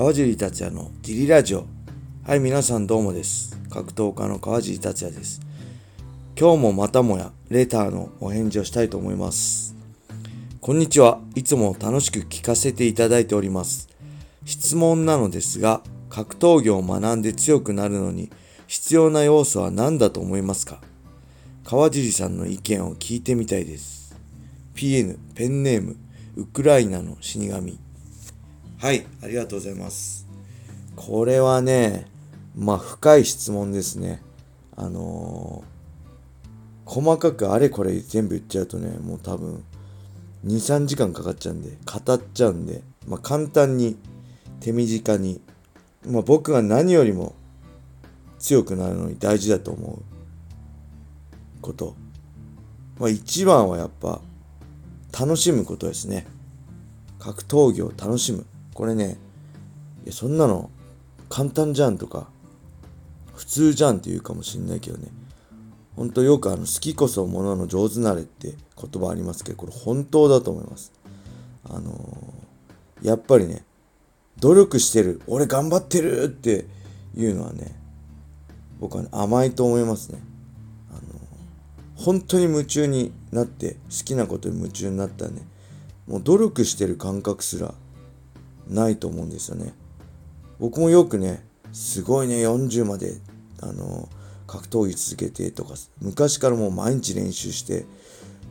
川尻達也のジリラジオ。はい、皆さんどうもです。格闘家の川尻達也です。今日もまたもやレターのお返事をしたいと思います。こんにちは。いつも楽しく聞かせていただいております。質問なのですが、格闘技を学んで強くなるのに必要な要素は何だと思いますか？川尻さんの意見を聞いてみたいです。PN、ペンネーム、ウクライナの死神。はい、ありがとうございます。これはね、まあ深い質問ですね。あのー、細かくあれこれ全部言っちゃうとね、もう多分2、3時間かかっちゃうんで、語っちゃうんで、まあ簡単に手短に、まあ僕が何よりも強くなるのに大事だと思うこと。まあ一番はやっぱ楽しむことですね。格闘技を楽しむ。これね、いや、そんなの簡単じゃんとか、普通じゃんって言うかもしんないけどね。ほんとよくあの、好きこそものの上手なれって言葉ありますけど、これ本当だと思います。あのー、やっぱりね、努力してる、俺頑張ってるっていうのはね、僕はね、甘いと思いますね。あのー、本当に夢中になって、好きなことに夢中になったらね、もう努力してる感覚すらないと思うんですよね。僕もよくね、すごいね、40まで、あの、格闘技続けてとか、昔からもう毎日練習して、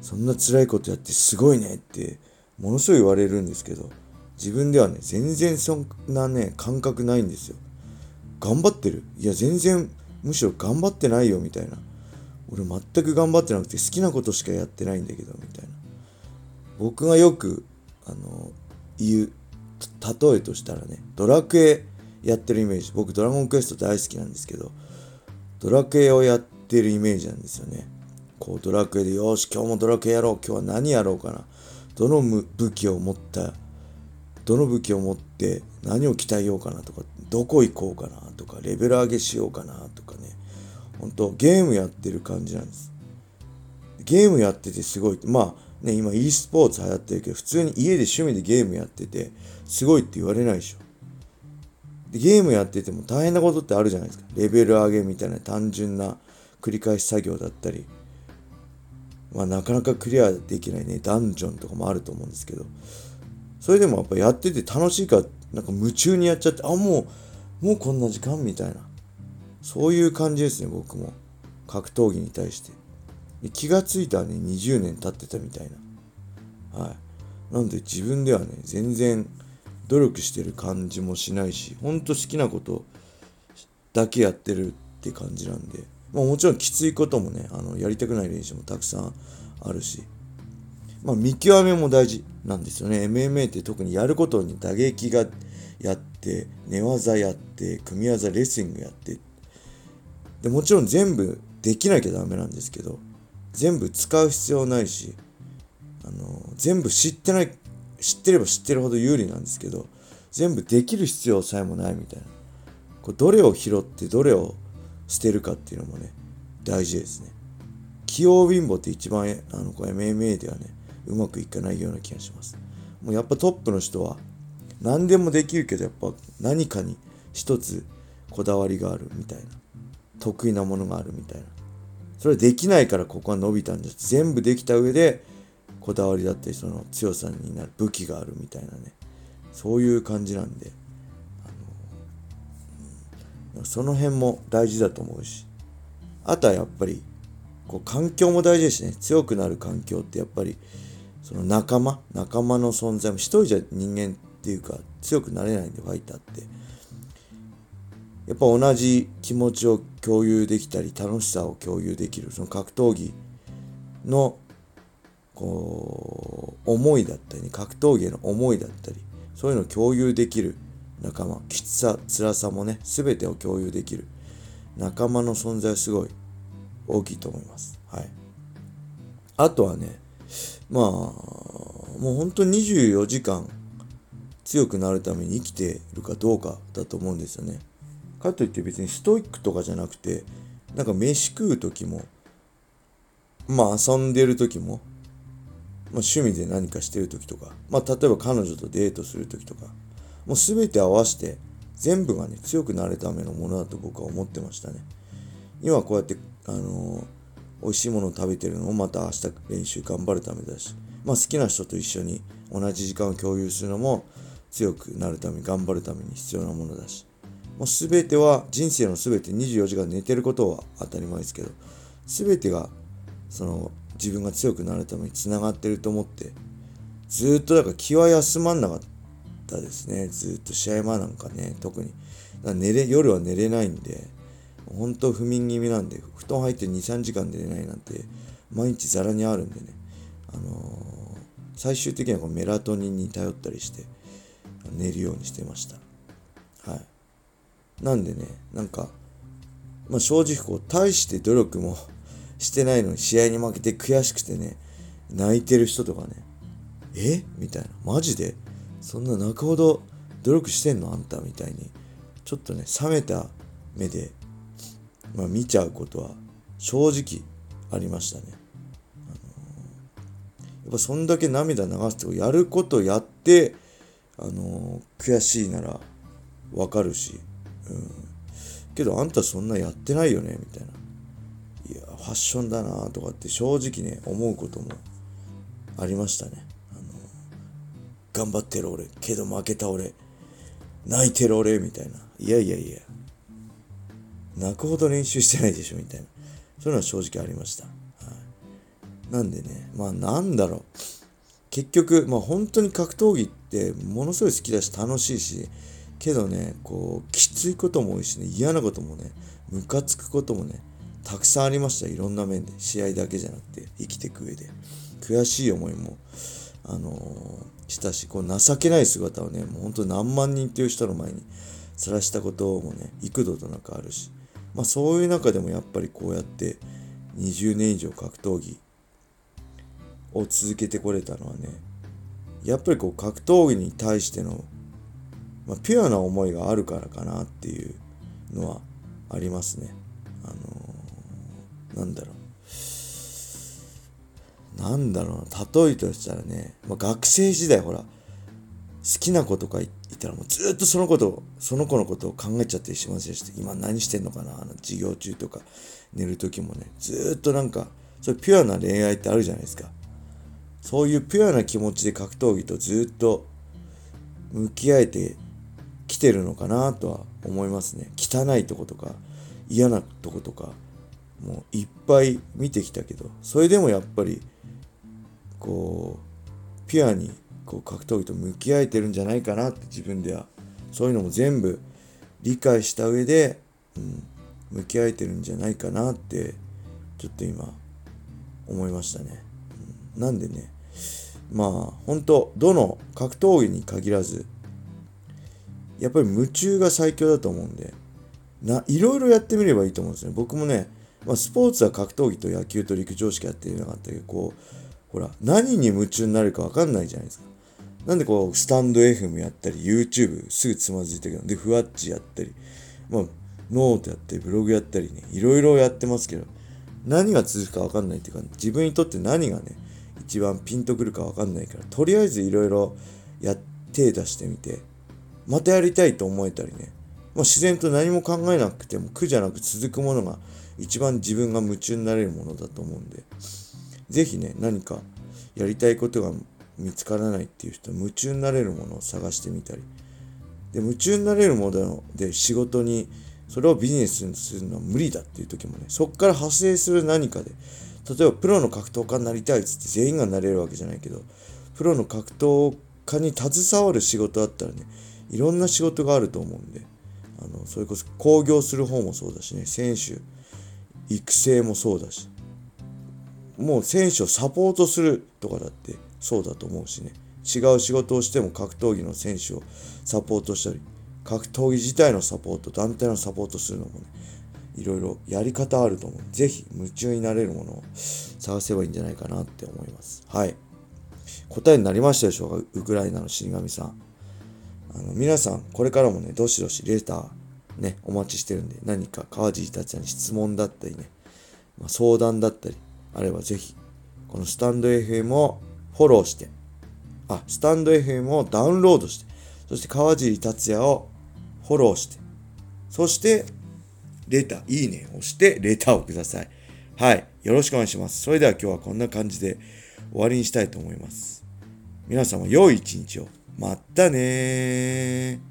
そんな辛いことやってすごいねって、ものすごい言われるんですけど、自分ではね、全然そんなね、感覚ないんですよ。頑張ってるいや、全然、むしろ頑張ってないよ、みたいな。俺全く頑張ってなくて好きなことしかやってないんだけど、みたいな。僕がよく、あの、言う例えとしたらね、ドラクエやってるイメージ。僕ドラゴンクエスト大好きなんですけど、ドラクエをやってるイメージなんですよね。こうドラクエで、よし、今日もドラクエやろう。今日は何やろうかな。どの武器を持った、どの武器を持って何を鍛えようかなとか、どこ行こうかなとか、レベル上げしようかなとかね。ほんと、ゲームやってる感じなんです。ゲームやっててすごい。まあ、ね、今 e スポーツ流行ってるけど、普通に家で趣味でゲームやってて、すごいって言われないでしょ。でゲームやってても大変なことってあるじゃないですか。レベル上げみたいな単純な繰り返し作業だったり、まあなかなかクリアできないね、ダンジョンとかもあると思うんですけど、それでもやっぱやってて楽しいから、なんか夢中にやっちゃって、あ、もう、もうこんな時間みたいな。そういう感じですね、僕も。格闘技に対して。気がついたらね、20年経ってたみたいな。はい。なんで自分ではね、全然努力してる感じもしないし、ほんと好きなことだけやってるって感じなんで、まあもちろんきついこともね、あの、やりたくない練習もたくさんあるし、まあ見極めも大事なんですよね。MMA って特にやることに打撃がやって、寝技やって、組み技レッスリングやって、でもちろん全部できなきゃダメなんですけど、全部使う必要ないし、あの、全部知ってない、知ってれば知ってるほど有利なんですけど、全部できる必要さえもないみたいな。これどれを拾ってどれを捨てるかっていうのもね、大事ですね。器用貧乏って一番、あの、これ MMA ではね、うまくいかないような気がします。もうやっぱトップの人は、何でもできるけど、やっぱ何かに一つこだわりがあるみたいな。得意なものがあるみたいな。それできないからここは伸びたんです。全部できた上で、こだわりだったり、その強さになる武器があるみたいなね。そういう感じなんで、あの、その辺も大事だと思うし。あとはやっぱり、こう環境も大事ですね。強くなる環境ってやっぱり、その仲間、仲間の存在も一人じゃ人間っていうか強くなれないんで、ファイターって。やっぱ同じ気持ちを共有できたり楽しさを共有できるその格闘技のこう思いだったり、格闘技への思いだったりそういうのを共有できる仲間きつさ辛さもね全てを共有できる仲間の存在すごい大きいと思います。はい。あとはねまあもう本当に24時間強くなるために生きているかどうかだと思うんですよね。かといって別にストイックとかじゃなくて、なんか飯食う時も、まあ遊んでる時も、まあ趣味で何かしてる時とか、まあ例えば彼女とデートする時とか、もう全て合わせて全部がね強くなるためのものだと僕は思ってましたね。今こうやってあのー、美味しいものを食べてるのもまた明日練習頑張るためだしまあ好きな人と一緒に同じ時間を共有するのも強くなるため頑張るために必要なものだし、まあ、全ては人生の全て24時間寝てることは当たり前ですけど全てがその自分が強くなるためにつながってると思ってずっとだから気は休まんなかったですね。ずっと試合前なんかね特に。寝れ夜は寝れないんで本当不眠気味なんで布団入って23時間寝れないなんて毎日ザラにあるんでね。あのー、最終的にはこのメラトニンに頼ったりして寝るようにしてました。はい。なんでねなんかまあ正直こう大して努力もしてないのに試合に負けて悔しくてね泣いてる人とかねえ？みたいな。マジで？そんな泣くほど努力してんの？あんたみたいに。ちょっとね冷めた目で、まあ、見ちゃうことは正直ありましたね、あのー、やっぱそんだけ涙流すとやることやってあのー、悔しいならわかるし、うん、けどあんたそんなやってないよね？みたいな。いやファッションだなとかって正直ね思うこともありましたね。あの頑張ってる俺けど負けた俺泣いてる俺みたいな。いやいやいや。泣くほど練習してないでしょ？みたいな。そういうのは正直ありました、はい、なんでねまあなんだろう。結局まあ本当に格闘技ってものすごい好きだし楽しいしけどねこうきついことも多いしね嫌なこともねムカつくこともねたくさんありました。いろんな面で。試合だけじゃなくて生きていく上で。悔しい思いもあのー、したしこう情けない姿をねもうほんと何万人っていう人の前にさらしたこともね幾度となくあるし。まあそういう中でもやっぱりこうやって20年以上格闘技を続けてこれたのはねやっぱりこう格闘技に対しての、まあ、ピュアな思いがあるからかなっていうのはありますね。あのー、なんだろう。なんだろうな。例えとしたらね、まあ、学生時代ほら、好きな子とか言ったらもうずっとそのことその子のことを考えちゃったりしますし今何してんのかなあの授業中とか寝る時もねずっとなんかそういうピュアな恋愛ってあるじゃないですかそういうピュアな気持ちで格闘技とずっと向き合えててるのかなとは思いますね汚いとことか嫌なとことかもういっぱい見てきたけどそれでもやっぱりこうピュアにこう格闘技と向き合えてるんじゃないかなって自分ではそういうのも全部理解した上で、うん、向き合えてるんじゃないかなってちょっと今思いましたね。うん、なんでねまあ本当どの格闘技に限らずやっぱり夢中が最強だと思うんで。ないろいろやってみればいいと思うんですね。僕もね、まあ、スポーツは格闘技と野球と陸上しかやってなかったけどこうほら何に夢中になるか分かんないじゃないですか。なんでこうスタンド FM やったり YouTube すぐつまずいたけどでふわっちやったりまあノートやったりブログやったりねいろいろやってますけど何が続くか分かんないっていうか自分にとって何がね一番ピンとくるか分かんないからとりあえずいろいろや手出してみてまたやりたいと思えたりね、まあ、自然と何も考えなくても苦じゃなく続くものが一番自分が夢中になれるものだと思うんで。是非ね何かやりたいことが見つからないっていう人は夢中になれるものを探してみたり。で夢中になれるもので仕事にそれをビジネスにするのは無理だっていう時もねそこから派生する何かで例えばプロの格闘家になりたいっつって全員がなれるわけじゃないけどプロの格闘家に携わる仕事あったらねいろんな仕事があると思うんであのそれこそ興行する方もそうだしね選手育成もそうだしもう選手をサポートするとかだってそうだと思うしね違う仕事をしても格闘技の選手をサポートしたり格闘技自体のサポート団体のサポートするのもねいろいろやり方あると思う。ぜひ夢中になれるものを探せばいいんじゃないかなって思います。はい。答えになりましたでしょうか？ウクライナの死神さん。あの皆さん、これからもね、どしどしレターね、お待ちしてるんで、何か川尻達也に質問だったりね、まあ、相談だったり、あればぜひ、このスタンド FM をフォローして、あ、スタンド FM をダウンロードして、そして川尻達也をフォローして、そして、レター、いいねを押してレターをください。はい。よろしくお願いします。それでは今日はこんな感じで終わりにしたいと思います。皆様良い一日を。またね